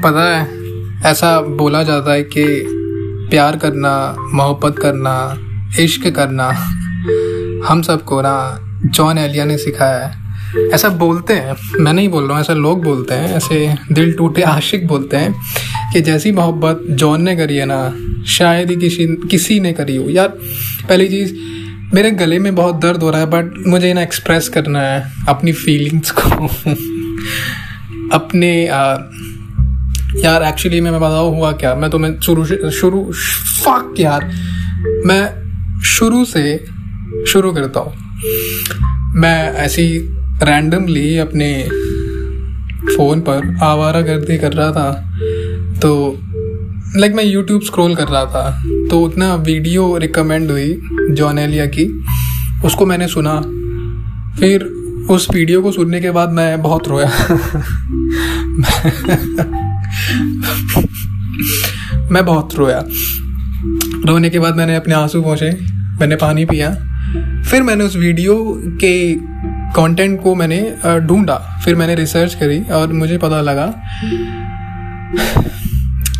पता है ऐसा बोला जाता है कि प्यार करना मोहब्बत करना इश्क करना हम सबको ना जॉन एलिया ने सिखाया है। ऐसा बोलते हैं मैं नहीं बोल रहा हूँ ऐसा लोग बोलते हैं ऐसे दिल टूटे आशिक बोलते हैं कि जैसी मोहब्बत जॉन ने करी है ना शायद ही किसी किसी ने करी हो। यार पहली चीज़ मेरे गले में बहुत दर्द हो रहा है बट मुझे ना एक्सप्रेस करना है अपनी फीलिंग्स को। अपने आ, यार एक्चुअली मैं बताऊँ हुआ क्या? मैं तो मैं शुरू शुरू फक यार। मैं शुरू से शुरू करता हूँ। मैं ऐसी रैंडमली अपने फ़ोन पर आवारा गर्दी कर रहा था। तो लाइक मैं यूट्यूब स्क्रॉल कर रहा था। तो उतना वीडियो रिकमेंड हुई जॉन एलिया की। उसको मैंने सुना। फिर उस वीडियो को सुनने के बाद मैं बहुत रोया। मैं बहुत रोया रोने के बाद मैंने अपने आँसू पहुँचे मैंने पानी पिया। फिर मैंने उस वीडियो के कंटेंट को मैंने ढूंढा। फिर मैंने रिसर्च करी और मुझे पता लगा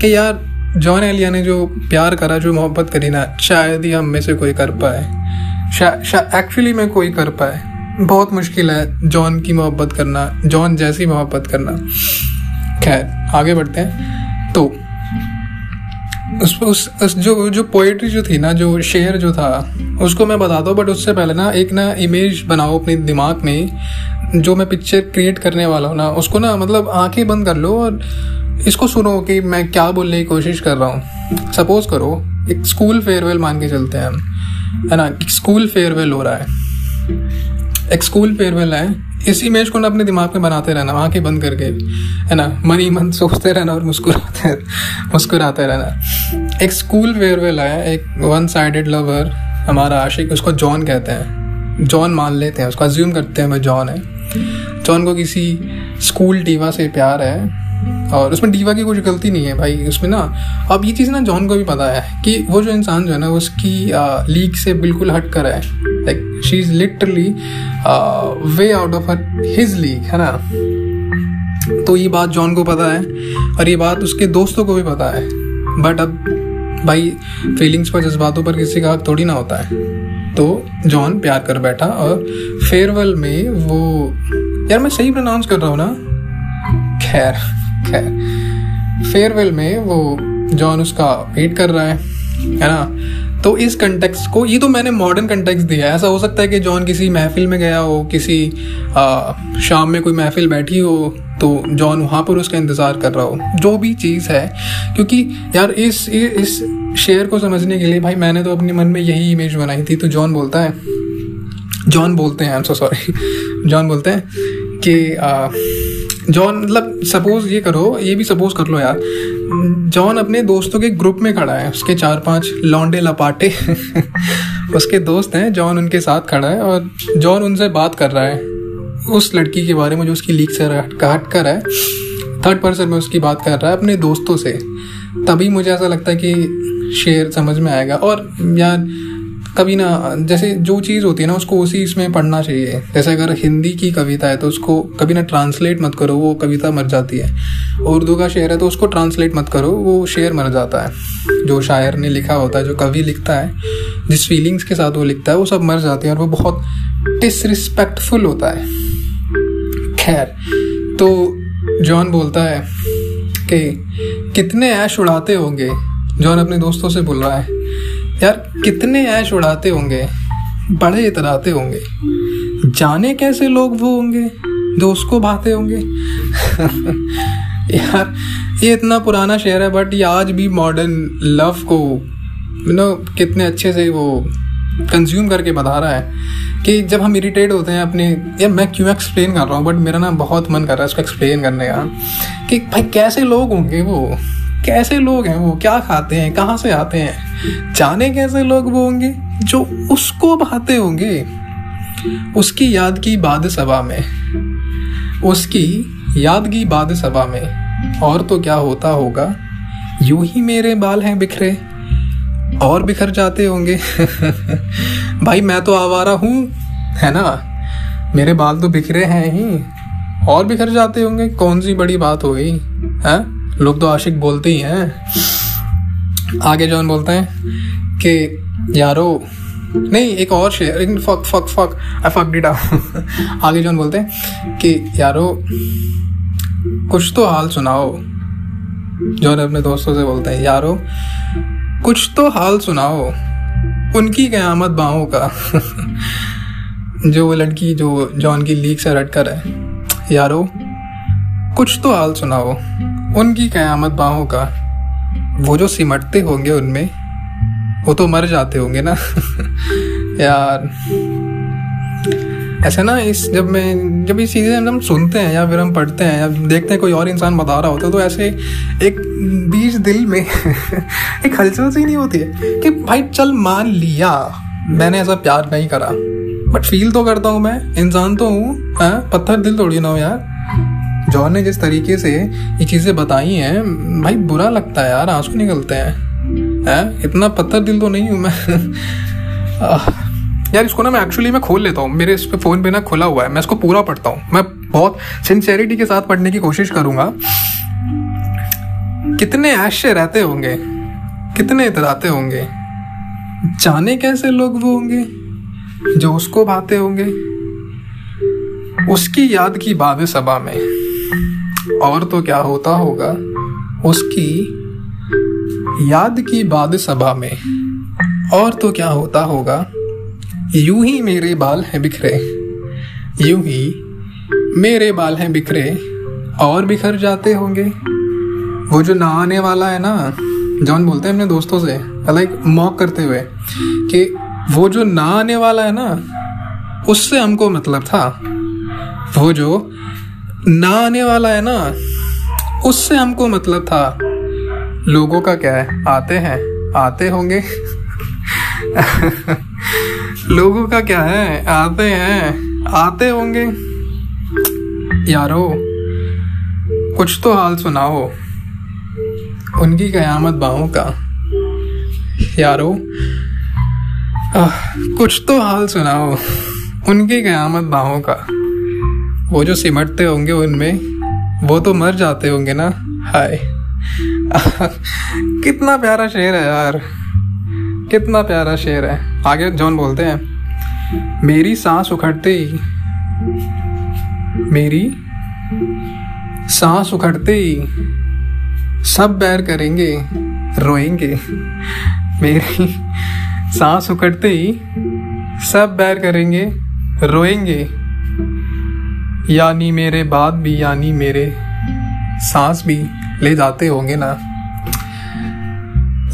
कि यार जॉन एलिया ने जो प्यार करा, जो मोहब्बत करी ना, शायद ही हम में से कोई कर पाए। एक्चुअली में कोई कर पाए। बहुत मुश्किल है जॉन की मोहब्बत करना जॉन जैसी मोहब्बत करना। खैर, आगे बढ़ते हैं। उस, उस, उस जो जो पोइट्री जो थी ना जो शेर जो था उसको मैं बताता हूँ बट उससे पहले ना एक ना इमेज बनाओ अपने दिमाग में जो मैं पिक्चर क्रिएट करने वाला हूँ ना उसको ना मतलब आँखें बंद कर लो और इसको सुनो कि मैं क्या बोलने की कोशिश कर रहा हूँ। सपोज़ करो एक स्कूल फेयरवेल मान के चलते हैं हम है ना? स्कूल फेयरवेल हो रहा है। एक स्कूल फेयरवेल है इस इमेज को ना अपने दिमाग में बनाते रहना, आँखें बंद करके, है ना? मन ही मन सोचते रहना और मुस्कुराते मुस्कुराते रहना। एक स्कूल फेयरवेल है एक वन साइडेड लवर हमारा आशिक, उसको जॉन कहते हैं। जॉन मान लेते हैं, उसको अज्यूम करते हैं, मैं जॉन है। जॉन को किसी स्कूल टीवा से प्यार है और उसमें डीवा की कुछ गलती नहीं है भाई, उसमें ना, अब ये चीज़ ना जॉन को भी पता है कि वो जो इंसान जो है ना, उसकी लीक से बिल्कुल हट कर है। Like she is literally way out of his league है ना? तो ये बात जॉन को पता है और ये बात उसके दोस्तों को भी पता है। बट अब भाई फीलिंग्स पर, जज्बातों पर किसी का हक थोड़ी ना होता है। तो जॉन प्यार कर बैठा और फेयरवेल में वो, यार मैं सही प्रोनाउंस कर रहा हूँ ना? खैर। खैर फेयरवेल में वो जॉन उसका वेट कर रहा है है ना? तो इस कंटेक्स को ये तो मैंने मॉडर्न कंटेक्स दिया है। ऐसा हो सकता है कि जॉन किसी महफिल में गया हो किसी आ, शाम में कोई महफिल बैठी हो तो जॉन वहाँ पर उसका इंतज़ार कर रहा हो। जो भी चीज़ है क्योंकि यार इस इस शेयर को समझने के लिए भाई मैंने तो अपने मन में यही इमेज बनाई थी। तो जॉन बोलता है जॉन बोलते हैं I am so sorry Jaun बोलते हैं कि जॉन मतलब सपोज़ ये करो, ये भी सपोज़ कर लो यार। जॉन अपने दोस्तों के ग्रुप में खड़ा है, उसके चार पाँच लौंडे लपाटे। उसके दोस्त हैं, जॉन उनके साथ खड़ा है और जॉन उनसे बात कर रहा है। उस लड़की के बारे में जो उसकी लीक से हट कर है थर्ड पर्सन में उसकी बात कर रहा है अपने दोस्तों से। तभी मुझे ऐसा लगता है कि शेर समझ में आएगा। और यार कभी ना, जैसे जो चीज़ होती है ना, उसको उसी इसमें पढ़ना चाहिए। जैसे अगर हिंदी की कविता है तो उसको कभी ना ट्रांसलेट मत करो, वो कविता मर जाती है। उर्दू का शेर है तो उसको ट्रांसलेट मत करो, वो शेर मर जाता है। जो शायर ने लिखा होता है, जो कवि लिखता है, जिस फीलिंग्स के साथ वो लिखता है, वो सब मर जाते हैं, और वो बहुत डिसरिस्पेक्टफुल होता है। खैर तो जॉन बोलता है कि, कितने ऐश उड़ाते होंगे? जॉन अपने दोस्तों से बोल रहा है। यार, कितने ऐश उड़ाते होंगे? बड़े इतराते होंगे। जाने कैसे लोग वो होंगे? जो उसको भाते होंगे? यार, ये इतना पुराना शहर है बट ये आज भी मॉडर्न लव को यू नो कितने अच्छे से वो कंज्यूम करके बता रहा है कि जब हम इरिटेट होते हैं अपने, यार, मैं क्यों एक्सप्लेन कर रहा हूँ बट मेरा ना बहुत मन कर रहा है उसको एक्सप्लेन करने का, कि भाई कैसे लोग होंगे वो? कैसे लोग हैं वो? क्या खाते हैं? कहाँ से आते हैं? जाने कैसे लोग वो होंगे? जो उसको भाते होंगे। उसकी याद की बाद सभा में। उसकी याद की बाद सभा में। और तो क्या होता होगा? यूँ ही मेरे बाल हैं बिखरे। और बिखर जाते होंगे। भाई, मैं तो आवारा हूँ, है ना? मेरे बाल तो बिखरे हैं ही। और बिखर जाते होंगे? कौन सी बड़ी बात हो गई? है? लोग तो आशिक बोलते ही हैं। आगे जॉन बोलते हैं कि, यारो, नहीं, एक और शेयर लेकिन fuck fuck fuck I fucked it आगे जॉन बोलते हैं कि, यारो, कुछ तो हाल सुनाओ। जॉन अपने दोस्तों से बोलते हैं, यारो, कुछ तो हाल सुनाओ, उनकी कयामत बाहों का। जो वो लड़की, जो जॉन की लीक से रट कर है, यारो कुछ तो हाल सुनाओ। उनकी कयामत बाहों का वो जो सिमटते होंगे उनमें वो तो मर जाते होंगे ना? यार ऐसे ना इस जब मैं जब ये चीज़ें हम सुनते हैं या फिर हम पढ़ते हैं या देखते हैं कोई और इंसान बता रहा होता है तो ऐसे एक बीच दिल में एक हलचल सी नहीं होती है कि भाई चल मान लिया मैंने ऐसा प्यार नहीं करा। बट फील तो करता हूँ मैं इंसान तो हूँ हाँ, पत्थर दिल तोड़ी ना हो यार। जॉन ने जिस तरीके से ये चीज़ें बताई हैं, भाई बुरा लगता है यार, आँसू निकलते हैं। है? इतना पत्थर दिल तो नहीं हूँ मैं। यार इसको ना मैं एक्चुअली मैं खोल लेता हूँ। मेरे इस पे फ़ोन पे ना खुला हुआ है। मैं इसको पूरा पढ़ता हूँ। मैं बहुत सिंसेरिटी के साथ पढ़ने की कोशिश करूँगा। कितने ऐशे रहते होंगे? कितने इतराते होंगे? जाने कैसे लोग वो होंगे? जो उसको भाते होंगे। उसकी याद की बाद सभा में। और तो क्या होता होगा? उसकी याद की बाद सभा में। और तो क्या होता होगा? यूँ ही मेरे बाल हैं बिखरे। यूँ ही मेरे बाल हैं बिखरे, और बिखर जाते होंगे। वो जो ना आने वाला है ना, जॉन बोलते हैं अपने दोस्तों से लाइक मॉक करते हुए, कि वो जो ना आने वाला है ना, उससे हमको मतलब था। वो जो ना आने वाला है ना उससे हमको मतलब था लोगों का क्या है? आते हैं आते होंगे। लोगों का क्या है? आते हैं आते होंगे। यारो कुछ तो हाल सुनाओ। उनकी कयामत बाहों का। यारो आ, कुछ तो हाल सुनाओ। उनकी कयामत बाहों का। वो जो सिमटते होंगे उनमें, वो तो मर जाते होंगे ना? हाय। कितना प्यारा शेर है यार। कितना प्यारा शेर है। आगे जॉन बोलते हैं। मेरी सांस उखड़ते ही, मेरी सांस उखड़ते ही, सब बैर करेंगे, रोएँगे। मेरी सांस उखड़ते ही, सब बैर करेंगे, रोएँगे। यानी मेरे बाद भी, यानी मेरे सांस भी ले जाते होंगे ना।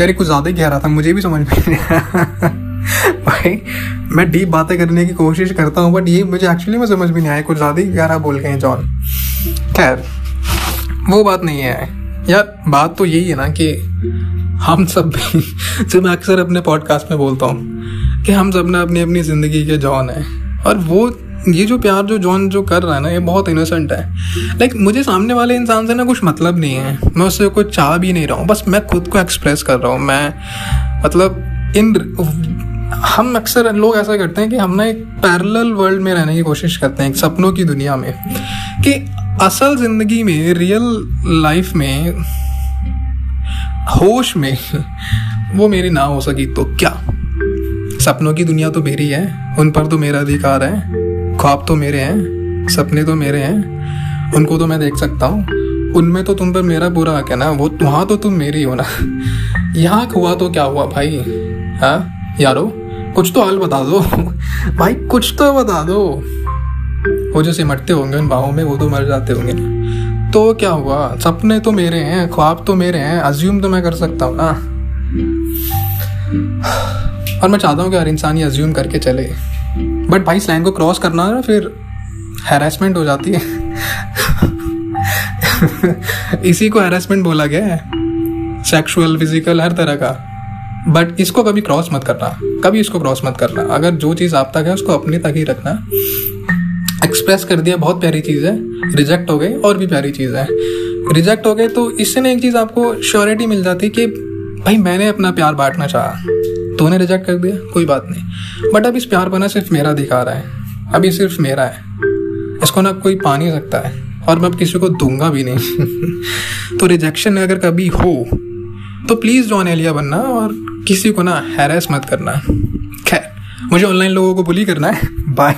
यार कुछ ज़्यादा ही कह रहा था, मुझे भी समझ में नहीं भाई, मैं डीप बातें करने की कोशिश करता हूँ बट ये मुझे एक्चुअली में समझ भी नहीं आया, कुछ ज़्यादा ही गहरा बोल गए जॉन खैर, वो बात नहीं है। यार, बात तो यही है ना कि हम सब भी जो मैं अक्सर अपने पॉडकास्ट में बोलता हूँ कि हम सब ना अपनी अपनी ज़िंदगी के जॉन हैं, और वो ये जो प्यार जो जॉन जो कर रहा है ना ये बहुत इनोसेंट है। लाइक like, मुझे सामने वाले इंसान से ना कुछ मतलब नहीं है। मैं उससे कुछ चाह भी नहीं रहा हूँ। बस मैं खुद को एक्सप्रेस कर रहा हूँ। मैं मतलब इन हम अक्सर लोग ऐसा करते हैं कि हम ना एक पैरल वर्ल्ड में रहने की कोशिश करते हैं सपनों की दुनिया में। कि असल ज़िंदगी में रियल लाइफ में होश में वो मेरी ना हो सकी तो क्या? सपनों की दुनिया तो मेरी है उन पर तो मेरा अधिकार है। ख्वाब तो मेरे हैं, सपने तो मेरे हैं, उनको तो मैं देख सकता हूँ। उनमें तो तुम पर मेरा बुरा हक है ना, वो वहाँ तो तुम मेरी हो ना। यहाँ हुआ तो क्या हुआ भाई? हाँ? यारो, कुछ तो हाल बता दो। भाई, कुछ तो बता दो। वो जो सिमटते होंगे उन बाहों में, वो तो मर जाते होंगे। तो क्या हुआ? सपने तो मेरे हैं, ख्वाब तो मेरे हैं अज्यूम तो मैं कर सकता हूँ ना। और मैं चाहता हूँ कि हर इंसान ये अज्यूम करके चले। बट भाई लाइन को क्रॉस करना ना फिर हैरेसमेंट हो जाती है। इसी को हैरेसमेंट बोला गया है। सेक्सुअल फ़िज़िकल हर तरह का। बट इसको कभी क्रॉस मत करना। कभी इसको क्रॉस मत करना। अगर जो चीज़ आप तक है, उसको अपने तक ही रखना। एक्सप्रेस कर दिया, बहुत प्यारी चीज़ है। रिजेक्ट हो गई, और भी प्यारी चीज़ है। रिजेक्ट हो गए तो इससे ना एक चीज़ आपको श्योरिटी मिल जाती कि भाई, मैंने अपना प्यार बांटना चाहा। तूने रिजेक्ट कर दिया, कोई बात नहीं। बट अब इस प्यार बना सिर्फ़ मेरा दिखा रहा है अभी सिर्फ़ मेरा है। इसको ना कोई पा नहीं सकता है, और मैं अब किसी को दूँगा भी नहीं। तो रिजेक्शन अगर कभी हो तो प्लीज़ जॉन एलिया बनना और किसी को ना हैरेस मत करना। खैर, मुझे ऑनलाइन लोगों को बुली करना है। बाय